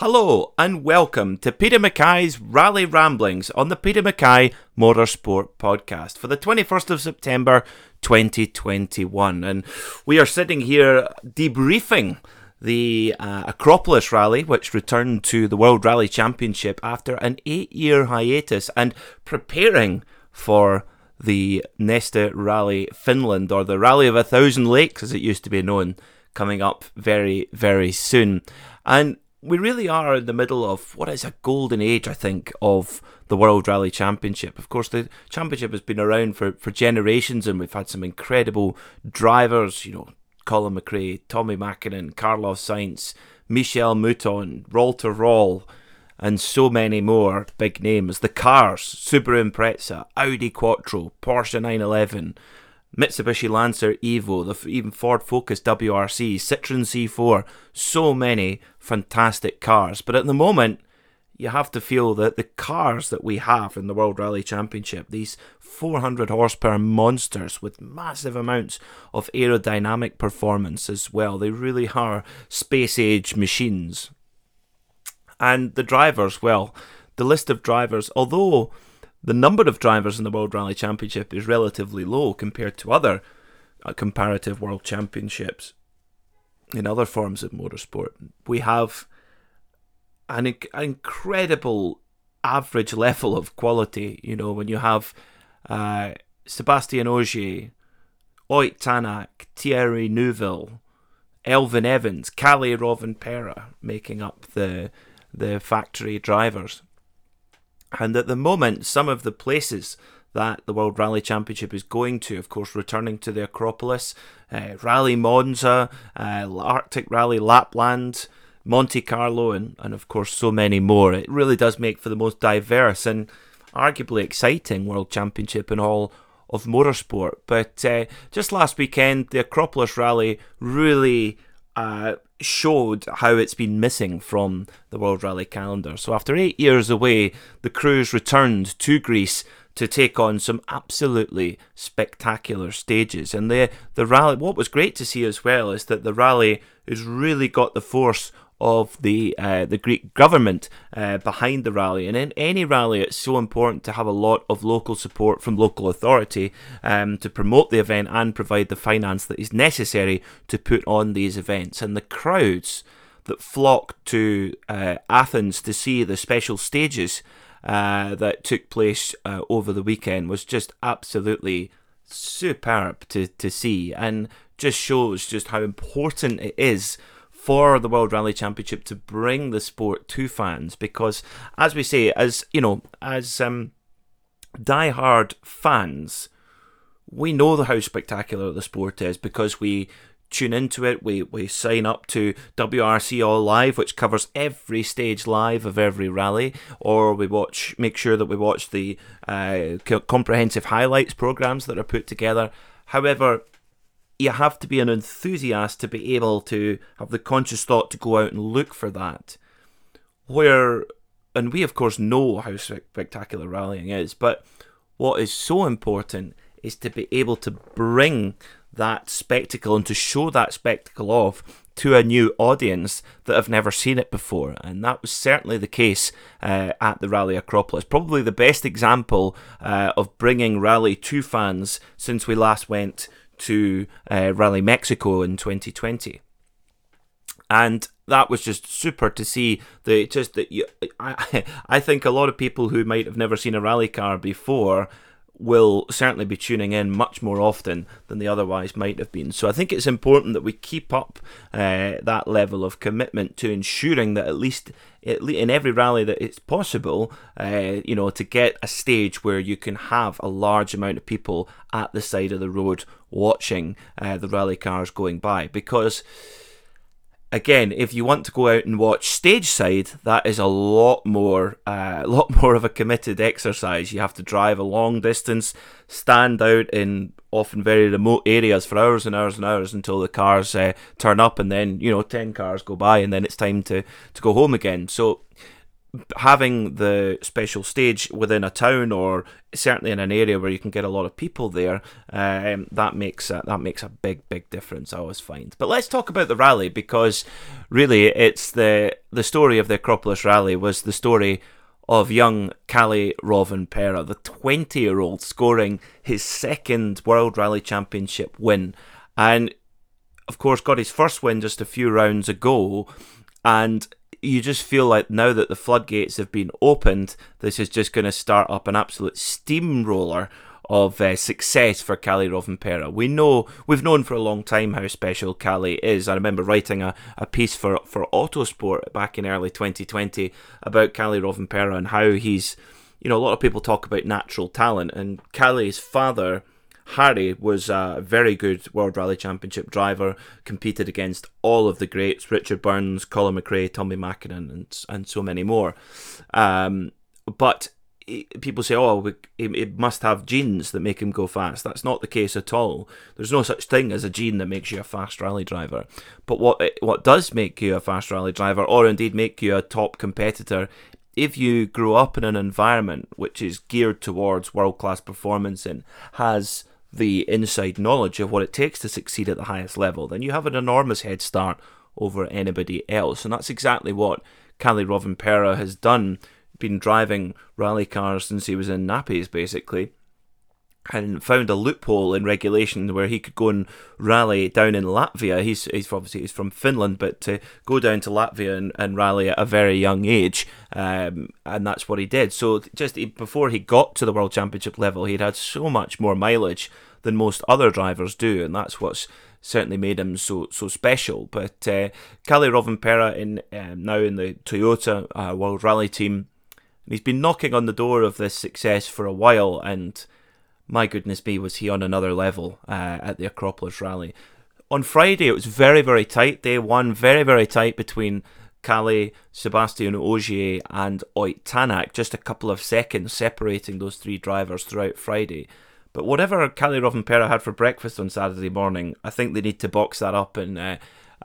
Hello and welcome to Peter MacKay's Rally Ramblings on the Peter MacKay Motorsport Podcast for the 21st of September 2021. And we are sitting here debriefing the uh, Acropolis Rally, which returned to the World Rally Championship after an eight year hiatus, and preparing for the Neste Rally Finland, or the Rally of a Thousand Lakes as it used to be known, coming up very, very soon. And we really are in the middle of what is a golden age, I think, of the World Rally Championship. Of course, the championship has been around for, for generations, and we've had some incredible drivers, you know, Colin McRae, Tommy Mäkinen, Carlos Sainz, Michèle Mouton, Walter Röhrl, and so many more big names. The cars, Subaru Impreza, Audi Quattro, Porsche 911, Mitsubishi Lancer Evo, the, even Ford Focus WRC, Citroen C4, so many fantastic cars. But at the moment, you have to feel that the cars that we have in the World Rally Championship, these 400 horsepower monsters with massive amounts of aerodynamic performance as well, they really are space age machines. And the drivers, well, the list of drivers, although the number of drivers in the World Rally Championship is relatively low compared to other uh, comparative World Championships in other forms of motorsport. We have an, inc- incredible average level of quality. You know, when you have uh, Sebastien Ogier, Ott Tanak, Thierry Neuville, Elfyn Evans, Kalle Rovanperä making up the the factory drivers. And at the moment, some of the places that the World Rally Championship is going to, of course, returning to the Acropolis, uh, Rally Monza, uh, Arctic Rally Lapland, Monte Carlo, and, and of course, so many more. It really does make for the most diverse and arguably exciting World Championship in all of motorsport. But uh, just last weekend, the Acropolis Rally really uh, showed how it's been missing from the World Rally calendar. So after eight years away, the crews returned to Greece to take on some absolutely spectacular stages. And the the rally, what was great to see as well is that the rally has really got the force of the uh, the Greek government uh, behind the rally. And in any rally, it's so important to have a lot of local support from local authority um, to promote the event and provide the finance that is necessary to put on these events. And the crowds that flocked to uh, Athens to see the special stages uh, that took place uh, over the weekend was just absolutely superb to, to see and just shows just how important it is for the World Rally Championship to bring the sport to fans because, as we say, as you know, as um, die-hard fans, we know how spectacular the sport is because we tune into it. We we sign up to WRC All Live, which covers every stage live of every rally, or we watch make sure that we watch the uh, comprehensive highlights programs that are put together. However, you have to be an enthusiast to be able to have the conscious thought to go out and look for that. Where, and we of course know how spectacular rallying is, but what is so important is to be able to bring that spectacle and to show that spectacle off to a new audience that have never seen it before. And that was certainly the case uh, at the Rally Acropolis. Probably the best example uh, of bringing rally to fans since we last went to uh, Rally Mexico in 2020. And that was just super to see the just that I I think a lot of people who might have never seen a rally car before will certainly be tuning in much more often than they otherwise might have been. So I think it's important that we keep up uh, that level of commitment to ensuring that at least in every rally that it's possible, uh, you know, to get a stage where you can have a large amount of people at the side of the road watching uh, the rally cars going by because again, if you want to go out and watch stage side, that is a lot more, uh, a lot more of a committed exercise. You have to drive a long distance, stand out in often very remote areas for hours and hours and hours until the cars uh, turn up, and then you know ten cars go by, and then it's time to to go home again. So having the special stage within a town or certainly in an area where you can get a lot of people there, um, that makes a, that makes a big big difference. I always find. But let's talk about the rally because really it's the the story of the Acropolis Rally was the story of young Kalle Rovanperä, the 20 year old scoring his second World Rally Championship win, and of course got his first win just a few rounds ago, and you just feel like now that the floodgates have been opened, this is just going to start up an absolute steamroller of uh, success for Kalle Rovanperä. We know we've known for a long time how special Kalle is. I remember writing a, a piece for for Autosport back in early 2020 about Kalle Rovanperä and how he's you know a lot of people talk about natural talent and Kalle's father Harri was a very good World Rally Championship driver, competed against all of the greats Richard Burns, Colin McRae, Tommy Mäkinen, and, and so many more. Um, but people say, oh, it must have genes that make him go fast. That's not the case at all. There's no such thing as a gene that makes you a fast rally driver. But what what does make you a fast rally driver, or indeed make you a top competitor, if you grow up in an environment which is geared towards world class performance and has the inside knowledge of what it takes to succeed at the highest level, then you have an enormous head start over anybody else. And that's exactly what Kalle Rovanperä has done, been driving rally cars since he was in nappies, basically and found a loophole in regulation where he could go and rally down in Latvia. He's, he's obviously he's from Finland, but to go down to Latvia and, and rally at a very young age, um, and that's what he did. So just before he got to the World Championship level, he'd had so much more mileage than most other drivers do, and that's what's certainly made him so so special. But uh, Kalle Rovanperä in um, now in the Toyota uh, World Rally team, he's been knocking on the door of this success for a while, and my goodness me, was he on another level uh, at the Acropolis Rally. On Friday, it was very, very tight. Day one, very, very tight between Kalle, Sebastian Ogier, and Ott Tanak. Just a couple of seconds separating those three drivers throughout Friday. But whatever Kalle Rovanperä had for breakfast on Saturday morning, I think they need to box that up and uh,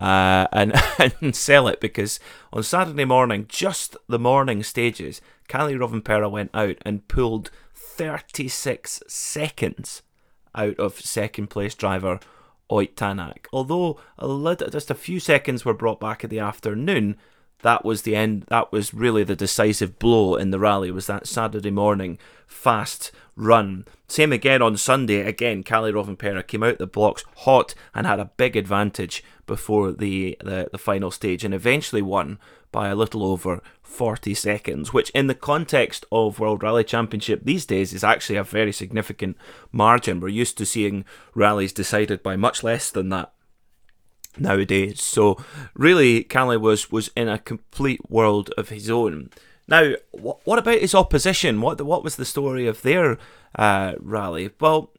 uh, and and sell it because on Saturday morning, just the morning stages, Kalle Rovanperä went out and pulled 36 seconds out of second place driver Ott Tanak. Although a little, just a few seconds were brought back in the afternoon, that was the end. That was really the decisive blow in the rally. Was that Saturday morning fast run? Same again on Sunday. Again, Kalle Rovanperä came out the blocks hot and had a big advantage before the, the the final stage, and eventually won by a little over 40 seconds, which in the context of World Rally Championship these days is actually a very significant margin. We're used to seeing rallies decided by much less than that nowadays. So really, Kalle was was in a complete world of his own. Now, what, what about his opposition? What what was the story of their uh, rally? Well,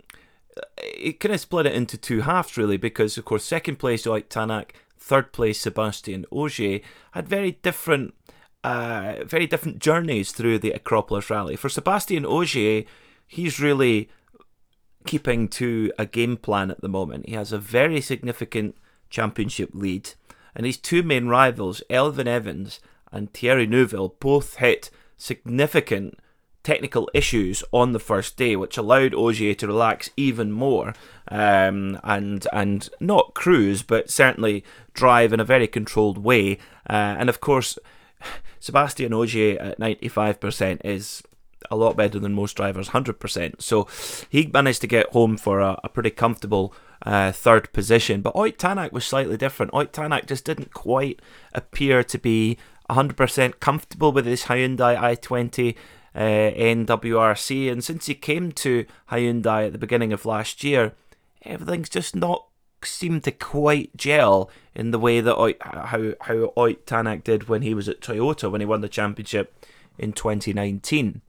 it kind of split it into two halves really, because of course, second place Ott Tanak third place Sebastian Ogier had very different uh, very different journeys through the Acropolis Rally. For Sebastian Ogier, he's really keeping to a game plan at the moment. He has a very significant championship lead, and his two main rivals, Elfyn Evans and Thierry Neuville, both hit significant technical issues on the first day, which allowed Ogier to relax even more um, and and not cruise, but certainly drive in a very controlled way. Uh, and of course, Sebastian Ogier at ninety five percent is a lot better than most drivers, hundred percent. So he managed to get home for a, a pretty comfortable. Uh, third position, but Ott Tanak was slightly different. Ott Tanak just didn't quite appear to be 100% comfortable with his Hyundai i20 uh, NWRC. And since he came to Hyundai at the beginning of last year, everything's just not seemed to quite gel in the way that Ott, how how Ott Tanak did when he was at Toyota when he won the championship in 2019.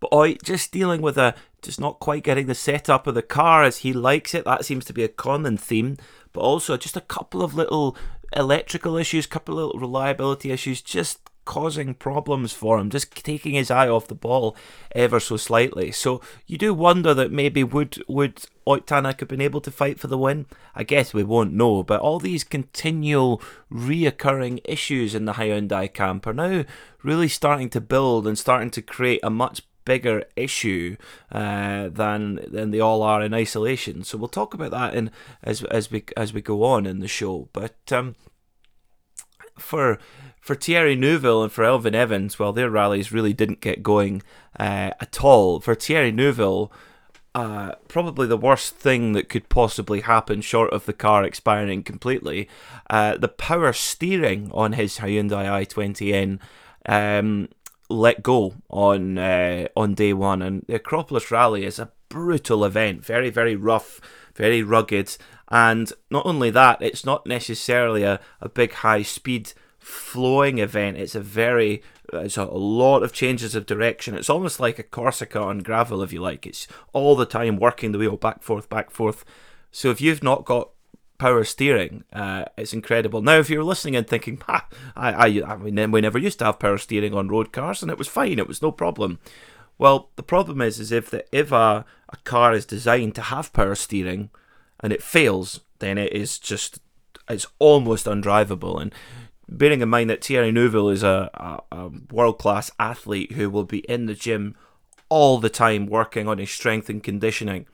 But Ott just dealing with a just not quite getting the setup of the car as he likes it. That seems to be a common theme. But also just a couple of little electrical issues, couple of little reliability issues, just causing problems for him, just taking his eye off the ball ever so slightly. So you do wonder that maybe would would Ott Tanak have been able to fight for the win? I guess we won't know, but all these continual reoccurring issues in the Hyundai camp are now really starting to build and starting to create a much bigger issue uh, than than they all are in isolation. So we'll talk about that in as as we as we go on in the show. But um, for for Thierry Neuville and for Elfyn Evans, well, their rallies really didn't get going uh, at all. For Thierry Neuville. Uh, probably the worst thing that could possibly happen, short of the car expiring completely, uh, the power steering on his Hyundai i20N um, let go on uh, on day one, and the Acropolis Rally is a brutal event, very very rough, very rugged, and not only that, it's not necessarily a, a big high speed flowing event. It's a very it's a lot of changes of direction. It's almost like a Corsica on gravel, if you like. It's all the time working the wheel back forth, back forth. So if you've not got power steering. Uh, it's incredible. Now, if you're listening and thinking, I, I, I mean, we never used to have power steering on road cars, and it was fine. It was no problem. Well, the problem is, is if the if a, a car is designed to have power steering, and it fails, then it is just it's almost undrivable. And bearing in mind that Thierry Neuville is a, a, a world class athlete who will be in the gym all the time working on his strength and conditioning.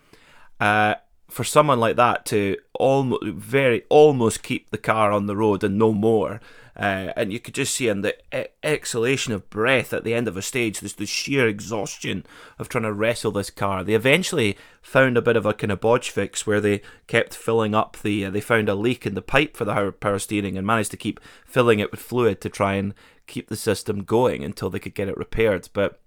Uh, for someone like that to almost very almost keep the car on the road and no more. Uh, and you could just see in the exhalation of breath at the end of a stage, this the sheer exhaustion of trying to wrestle this car. They eventually found a bit of a kind of bodge fix where they kept filling up the. Uh, they found a leak in the pipe for the power steering and managed to keep filling it with fluid to try and keep the system going until they could get it repaired. But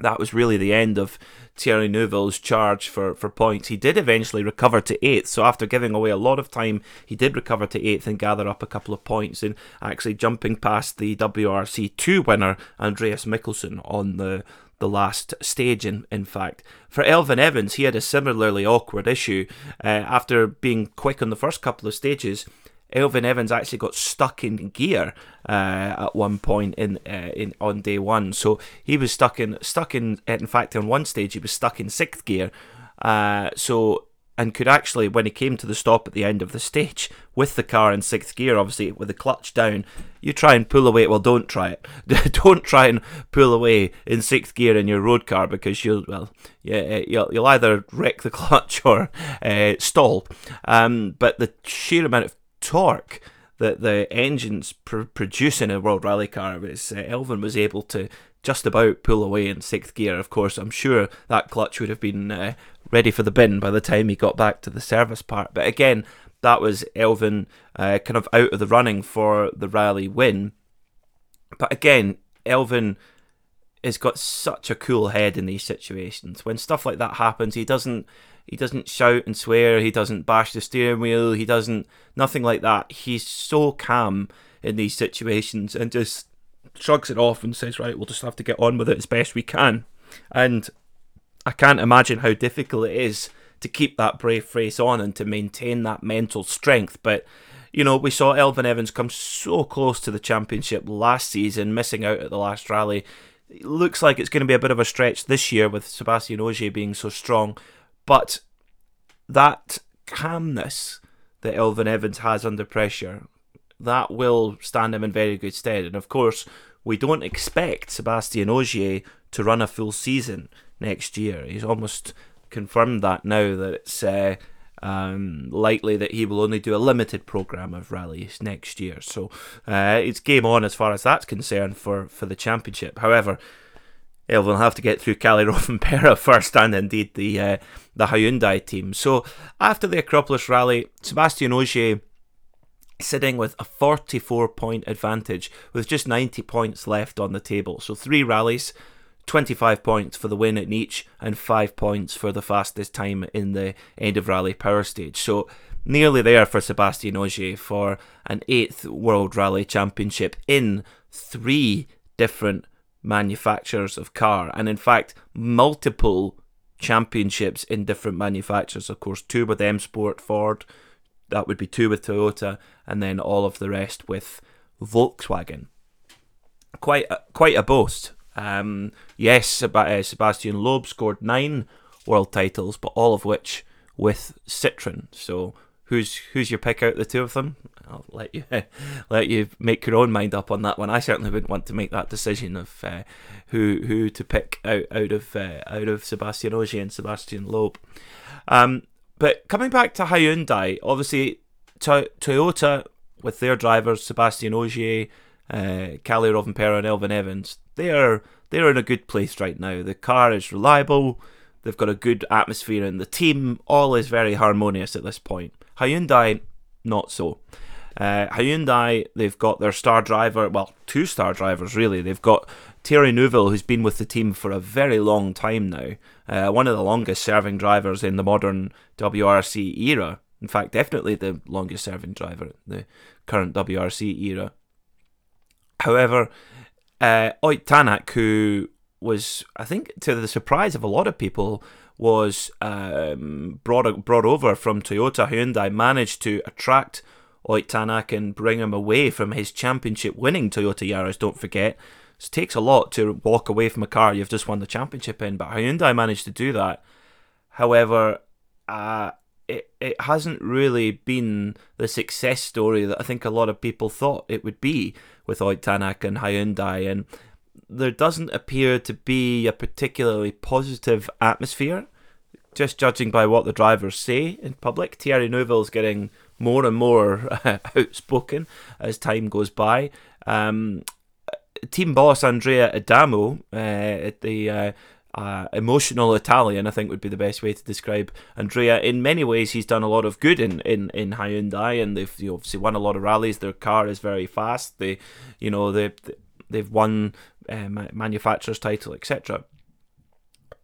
that was really the end of Thierry Neuville's charge for, for points. He did eventually recover to eighth, so after giving away a lot of time, he did recover to eighth and gather up a couple of points, and actually jumping past the WRC two winner Andreas Mikkelsen on the the last stage. In in fact, for Elfyn Evans, he had a similarly awkward issue uh, after being quick on the first couple of stages. Elfyn Evans actually got stuck in gear uh, at one point in uh, in on day one. So he was stuck in stuck in in fact on one stage he was stuck in sixth gear. Uh, so and could actually when he came to the stop at the end of the stage with the car in sixth gear, obviously with the clutch down, you try and pull away. Well, don't try it. don't try and pull away in sixth gear in your road car because you'll well yeah you'll, you'll either wreck the clutch or uh, stall. Um, but the sheer amount of torque that the engines pr- produce in a World Rally car was uh, Elfyn was able to just about pull away in sixth gear. Of course, I'm sure that clutch would have been uh, ready for the bin by the time he got back to the service part. But again, that was Elfyn uh, kind of out of the running for the rally win. But again, Elfyn has got such a cool head in these situations. When stuff like that happens, he doesn't he doesn't shout and swear. He doesn't bash the steering wheel. He doesn't nothing like that. He's so calm in these situations and just shrugs it off and says, "Right, we'll just have to get on with it as best we can." And I can't imagine how difficult it is to keep that brave face on and to maintain that mental strength. But you know, we saw Elfyn Evans come so close to the championship last season, missing out at the last rally. It looks like it's going to be a bit of a stretch this year with Sebastian Ogier being so strong. But that calmness that Elfyn Evans has under pressure, that will stand him in very good stead. And of course, we don't expect Sebastian Ogier to run a full season next year. He's almost confirmed that now that it's uh, um, likely that he will only do a limited program of rallies next year. So uh, it's game on as far as that's concerned for, for the championship. However, Elfyn will have to get through Kalle Rovanperä first, and indeed the uh, the Hyundai team. So after the Acropolis rally, Sebastian Ogier sitting with a 44 point advantage with just 90 points left on the table. So three rallies, 25 points for the win in each, and five points for the fastest time in the end of rally power stage. So nearly there for Sebastian Ogier for an eighth World Rally Championship in three different manufacturers of car, and in fact, multiple championships in different manufacturers. Of course, two with M Sport Ford, that would be two with Toyota, and then all of the rest with Volkswagen. quite a, quite a boast. Um, yes, uh, Sebastian Loeb scored nine world titles, but all of which with Citroen. So who's who's your pick out the two of them? I'll let you let you make your own mind up on that one. I certainly wouldn't want to make that decision of uh, who who to pick out out of uh, out of Sebastian Ogier and Sebastian Loeb. Um, but coming back to Hyundai, obviously to- Toyota with their drivers Sebastian Ogier, uh, Kalle Rovanperä, and Elfyn Evans, they are they are in a good place right now. The car is reliable. They've got a good atmosphere, and the team all is very harmonious at this point. Hyundai, not so. Uh, Hyundai, they've got their star driver, well, two star drivers really. They've got Thierry Neuville, who's been with the team for a very long time now, uh, one of the longest serving drivers in the modern WRC era. In fact, definitely the longest serving driver in the current WRC era. However, uh, Ott Tanak, who was, I think, to the surprise of a lot of people, was um, brought brought over from Toyota. Hyundai managed to attract Ott Tanak and bring him away from his championship winning Toyota Yaris. Don't forget, it takes a lot to walk away from a car you've just won the championship in, but Hyundai managed to do that. However, uh, it, it hasn't really been the success story that I think a lot of people thought it would be with Ott Tanak and Hyundai, and there doesn't appear to be a particularly positive atmosphere. Just judging by what the drivers say in public, Thierry Neuville's getting more and more outspoken as time goes by. Um, team boss Andrea Adamo, uh, the uh, uh, emotional Italian, I think would be the best way to describe Andrea. In many ways, he's done a lot of good in, in, in Hyundai, and they've obviously won a lot of rallies. Their car is very fast. They, you know, they they've won uh, manufacturer's title, etc.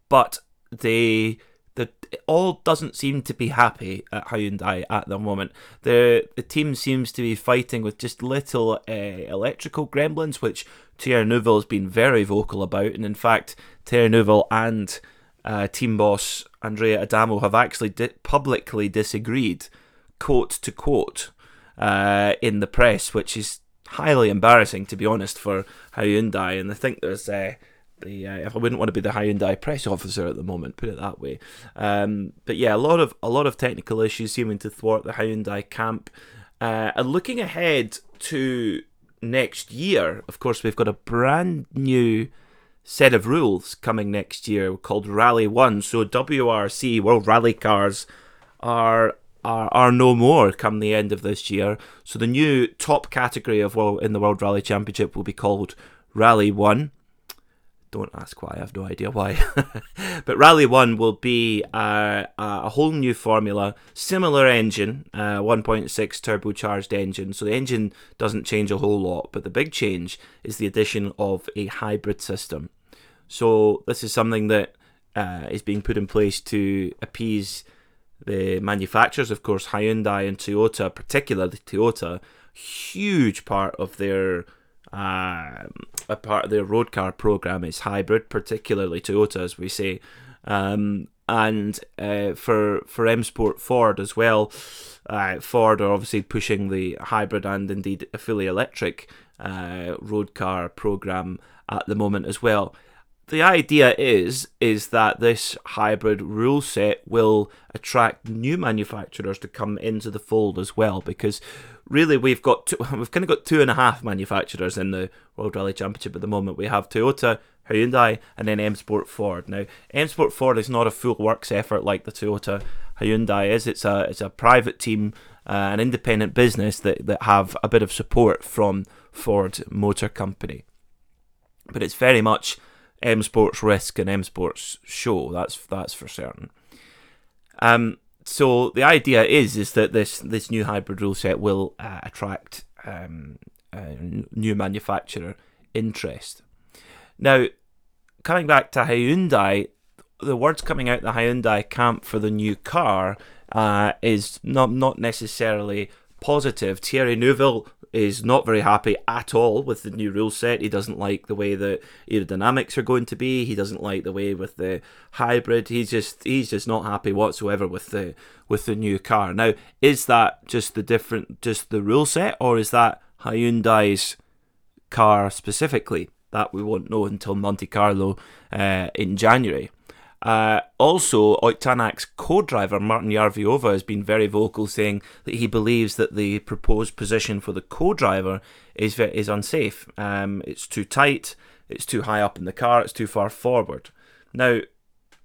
But they the all doesn't seem to be happy at Hyundai at the moment. The the team seems to be fighting with just little uh, electrical gremlins, which Thierry Neuville has been very vocal about, and in fact, Thierry Neuville and uh, team boss Andrea Adamo have actually di- publicly disagreed, quote to quote, uh, in the press, which is highly embarrassing to be honest for Hyundai. And I think there's uh, the uh, I wouldn't want to be the Hyundai press officer at the moment, put it that way. Um, but yeah, a lot of a lot of technical issues seeming to thwart the Hyundai camp. Uh, and looking ahead to next year, of course, we've got a brand new set of rules coming next year called Rally One. So WRC World Rally Cars are are, are no more come the end of this year. So the new top category of world in the World Rally Championship will be called Rally One. Don't ask why, I have no idea why. but Rally 1 will be uh, a whole new formula, similar engine, uh, 1.6 turbocharged engine. So the engine doesn't change a whole lot, but the big change is the addition of a hybrid system. So this is something that uh, is being put in place to appease the manufacturers, of course, Hyundai and Toyota, particularly Toyota, huge part of their uh, a part of their road car program is hybrid, particularly Toyota, as we say, um, and uh, for for M Sport Ford as well. Uh, Ford are obviously pushing the hybrid and indeed fully electric uh, road car program at the moment as well. The idea is is that this hybrid rule set will attract new manufacturers to come into the fold as well because really we've got two, we've kind of got two and a half manufacturers in the World Rally Championship at the moment. We have Toyota, Hyundai, and then M Sport Ford. Now, M Sport Ford is not a full works effort like the Toyota Hyundai is. It's a it's a private team, uh, an independent business that that have a bit of support from Ford Motor Company, but it's very much M Sports risk and M Sports show. That's that's for certain. Um, so the idea is is that this this new hybrid rule set will uh, attract um, new manufacturer interest. Now, coming back to Hyundai, the words coming out the Hyundai camp for the new car uh, is not not necessarily positive. Thierry Neuville is not very happy at all with the new rule set. He doesn't like the way the aerodynamics are going to be. He doesn't like the way with the hybrid. He's just he's just not happy whatsoever with the with the new car. Now, is that just the different just the rule set or is that Hyundai's car specifically. That we won't know until Monte Carlo uh, in January. Uh, also, Ott co-driver Martin Järveoja has been very vocal, saying that he believes that the proposed position for the co-driver is is unsafe. Um, it's too tight. It's too high up in the car. It's too far forward. Now,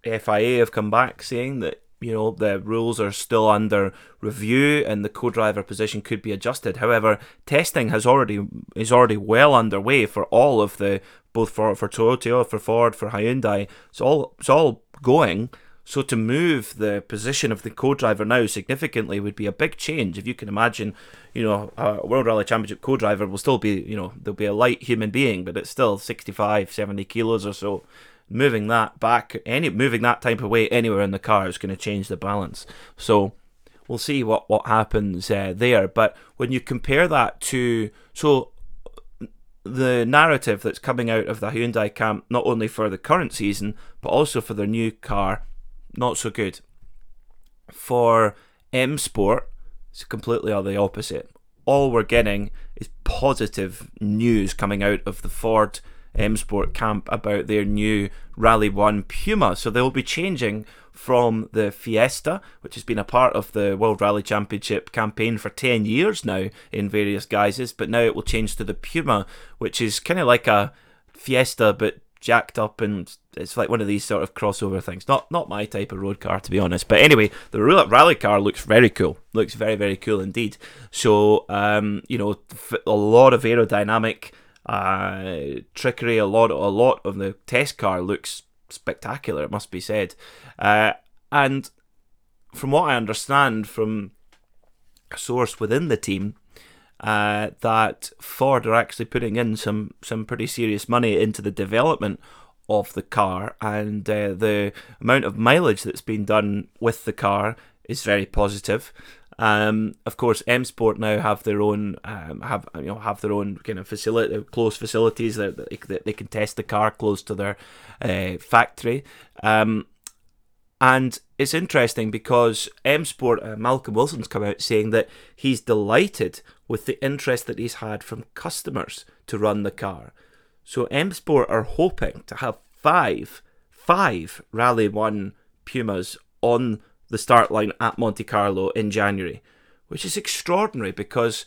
FIA have come back saying that you know the rules are still under review and the co-driver position could be adjusted. However, testing has already is already well underway for all of the both for for Toyota, for Ford, for Hyundai. It's all it's all going. So to move the position of the co-driver now significantly would be a big change. If you can imagine, you know, a World Rally Championship co-driver will still be, you know, there'll be a light human being, but it's still 65, 70 kilos or so moving that back any moving that type of weight anywhere in the car is going to change the balance. So we'll see what what happens uh, there. But when you compare that to so the narrative that's coming out of the Hyundai camp, not only for the current season but also for their new car, not so good. For M Sport, it's completely the opposite. All we're getting is positive news coming out of the Ford M Sport camp about their new Rally 1 Puma. So they'll be changing from the Fiesta, which has been a part of the World Rally Championship campaign for 10 years now in various guises, but now it will change to the Puma, which is kind of like a Fiesta but jacked up and it's like one of these sort of crossover things. Not not my type of road car to be honest. But anyway, the rally car looks very cool. Looks very very cool indeed. So um, you know, a lot of aerodynamic uh, trickery. A lot, a lot of the test car looks spectacular. It must be said. Uh, and from what I understand from a source within the team, uh, that Ford are actually putting in some some pretty serious money into the development of the car, and uh, the amount of mileage that's been done with the car is very positive. Um, of course, M Sport now have their own um, have you know have their own kind of facility, close facilities that, that they can test the car close to their uh, factory. Um, and it's interesting because M Sport, uh, Malcolm Wilson's come out saying that he's delighted with the interest that he's had from customers to run the car. So M Sport are hoping to have five, five Rally One Pumas on the start line at Monte Carlo in January, which is extraordinary because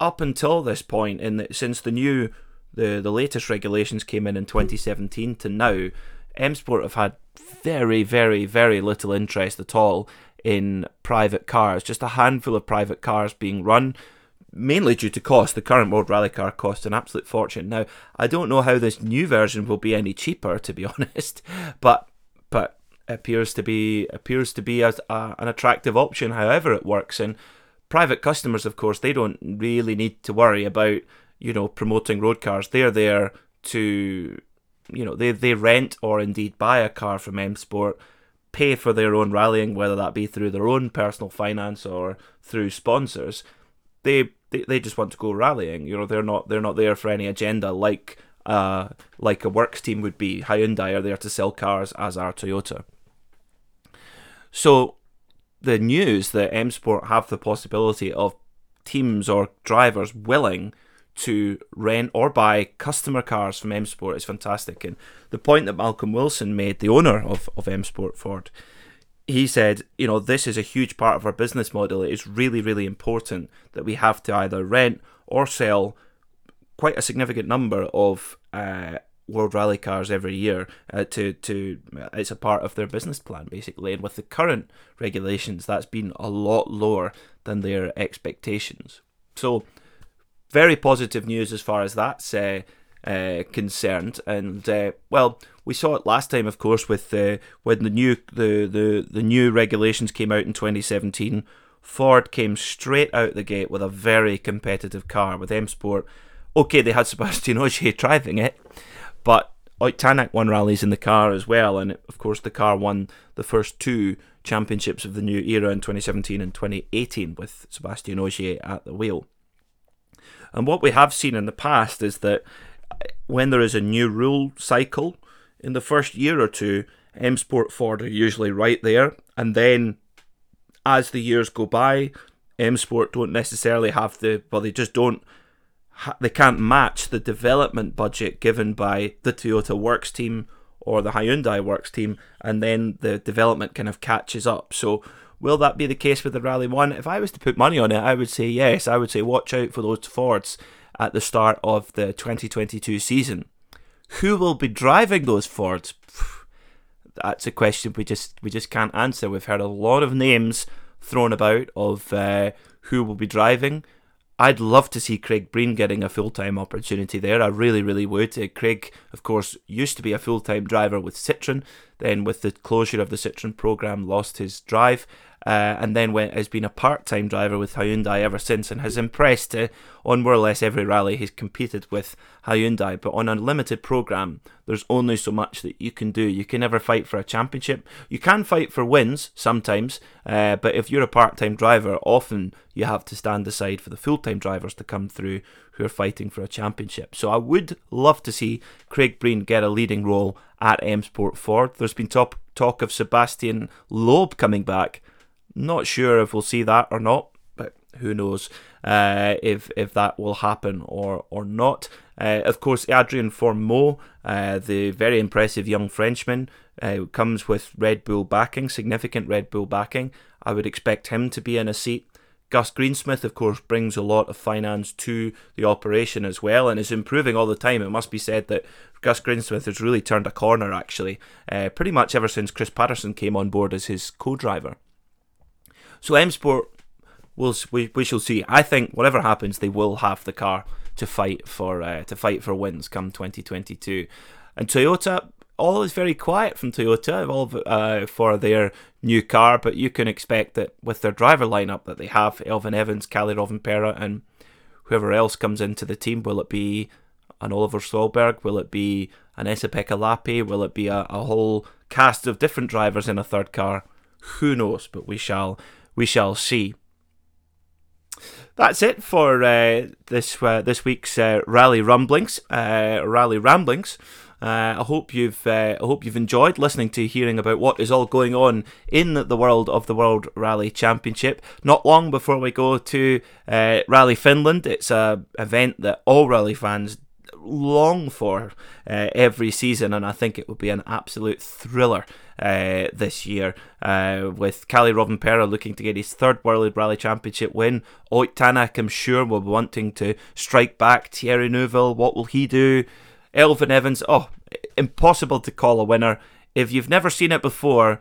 up until this point, in the, since the new the the latest regulations came in in 2017 to now, M Sport have had very very very little interest at all in private cars. Just a handful of private cars being run. Mainly due to cost, the current World Rally car costs an absolute fortune. Now, I don't know how this new version will be any cheaper, to be honest, but but appears to be appears to be as a, an attractive option. However, it works, and private customers, of course, they don't really need to worry about you know promoting road cars. They're there to you know they they rent or indeed buy a car from M Sport, pay for their own rallying, whether that be through their own personal finance or through sponsors. They they, they just want to go rallying. You know, they're not they're not there for any agenda like uh, like a works team would be. Hyundai are there to sell cars, as are Toyota. So the news that M Sport have the possibility of teams or drivers willing to rent or buy customer cars from M Sport is fantastic. And the point that Malcolm Wilson made, the owner of, of M Sport Ford, he said, you know, this is a huge part of our business model. It is really, really important that we have to either rent or sell quite a significant number of uh, World Rally cars every year uh, to to it's a part of their business plan basically. And with the current regulations, that's been a lot lower than their expectations. So very positive news as far as that's uh, uh, concerned. And uh, well, we saw it last time, of course, with uh, when the new the, the the new regulations came out in 2017. Ford came straight out the gate with a very competitive car with M Sport. Okay, they had Sebastian Ogier driving it, but Ott Tanak won rallies in the car as well, and of course the car won the first two championships of the new era in 2017 and 2018 with Sebastian Ogier at the wheel. And what we have seen in the past is that when there is a new rule cycle in the first year or two, M Sport Ford are usually right there, and then as the years go by, M Sport don't necessarily have the well, they just don't they can't match the development budget given by the Toyota Works team or the Hyundai Works team, and then the development kind of catches up. So, will that be the case with the Rally One? If I was to put money on it, I would say yes. I would say watch out for those Fords at the start of the 2022 season. Who will be driving those Fords? That's a question we just we just can't answer. We've heard a lot of names thrown about of uh, who will be driving. I'd love to see Craig Breen getting a full time opportunity there. I really, really would. Uh, Craig, of course, used to be a full time driver with Citroen. Then, with the closure of the Citroen program, lost his drive uh, and then went has been a part-time driver with Hyundai ever since, and has impressed uh, on more or less every rally he's competed with Hyundai. But on a limited program, there's only so much that you can do. You can never fight for a championship. You can fight for wins sometimes, uh, but if you're a part-time driver, often you have to stand aside for the full-time drivers to come through who are fighting for a championship. So I would love to see Craig Breen get a leading role at M Sport Ford. There's been top talk of Sebastian Loeb coming back not sure if we'll see that or not, but who knows uh, if if that will happen or or not. Uh, of course, Adrien Fourmaux, uh, the very impressive young Frenchman, uh, comes with Red Bull backing, significant Red Bull backing. I would expect him to be in a seat. Gus Greensmith, of course, brings a lot of finance to the operation as well and is improving all the time. It must be said that Gus Greensmith has really turned a corner, actually, uh, pretty much ever since Chris Patterson came on board as his co driver. So M Sport, we'll, we we shall see. I think whatever happens, they will have the car to fight for uh, to fight for wins come 2022. And Toyota, all is very quiet from Toyota all, uh, for their new car, but you can expect that with their driver lineup that they have, Elfyn Evans, Kalle Rovanperä, and whoever else comes into the team, will it be an Oliver Solberg? Will it be an Esa-Pekka Lappi? Will it be a, a whole cast of different drivers in a third car? Who knows? But we shall we shall see. That's it for uh, this uh, this week's uh, rally rumblings, uh, rally ramblings. Uh, I hope you've uh, I hope you've enjoyed listening to hearing about what is all going on in the world of the World Rally Championship. Not long before we go to Rally Finland, it's a event that all rally fans long for uh, every season, and I think it will be an absolute thriller uh, this year. Uh, with Kalle Rovanperä looking to get his third World Rally Championship win, Ott Tänak, I'm sure, will be wanting to strike back. Thierry Neuville, what will he do? Elfyn Evans, oh, impossible to call a winner. If you've never seen it before,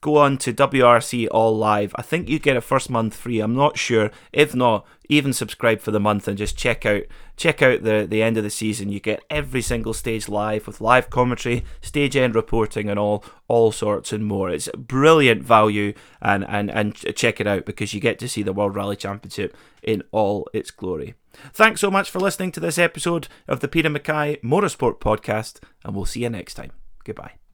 go on to WRC All Live. I think you get a first month free. I'm not sure. If not, even subscribe for the month and just check out check out the the end of the season. You get every single stage live with live commentary, stage end reporting, and all all sorts and more. It's brilliant value, and and and check it out because you get to see the World Rally Championship in all its glory. Thanks so much for listening to this episode of the Peter MacKay Motorsport Podcast, and we'll see you next time. Goodbye.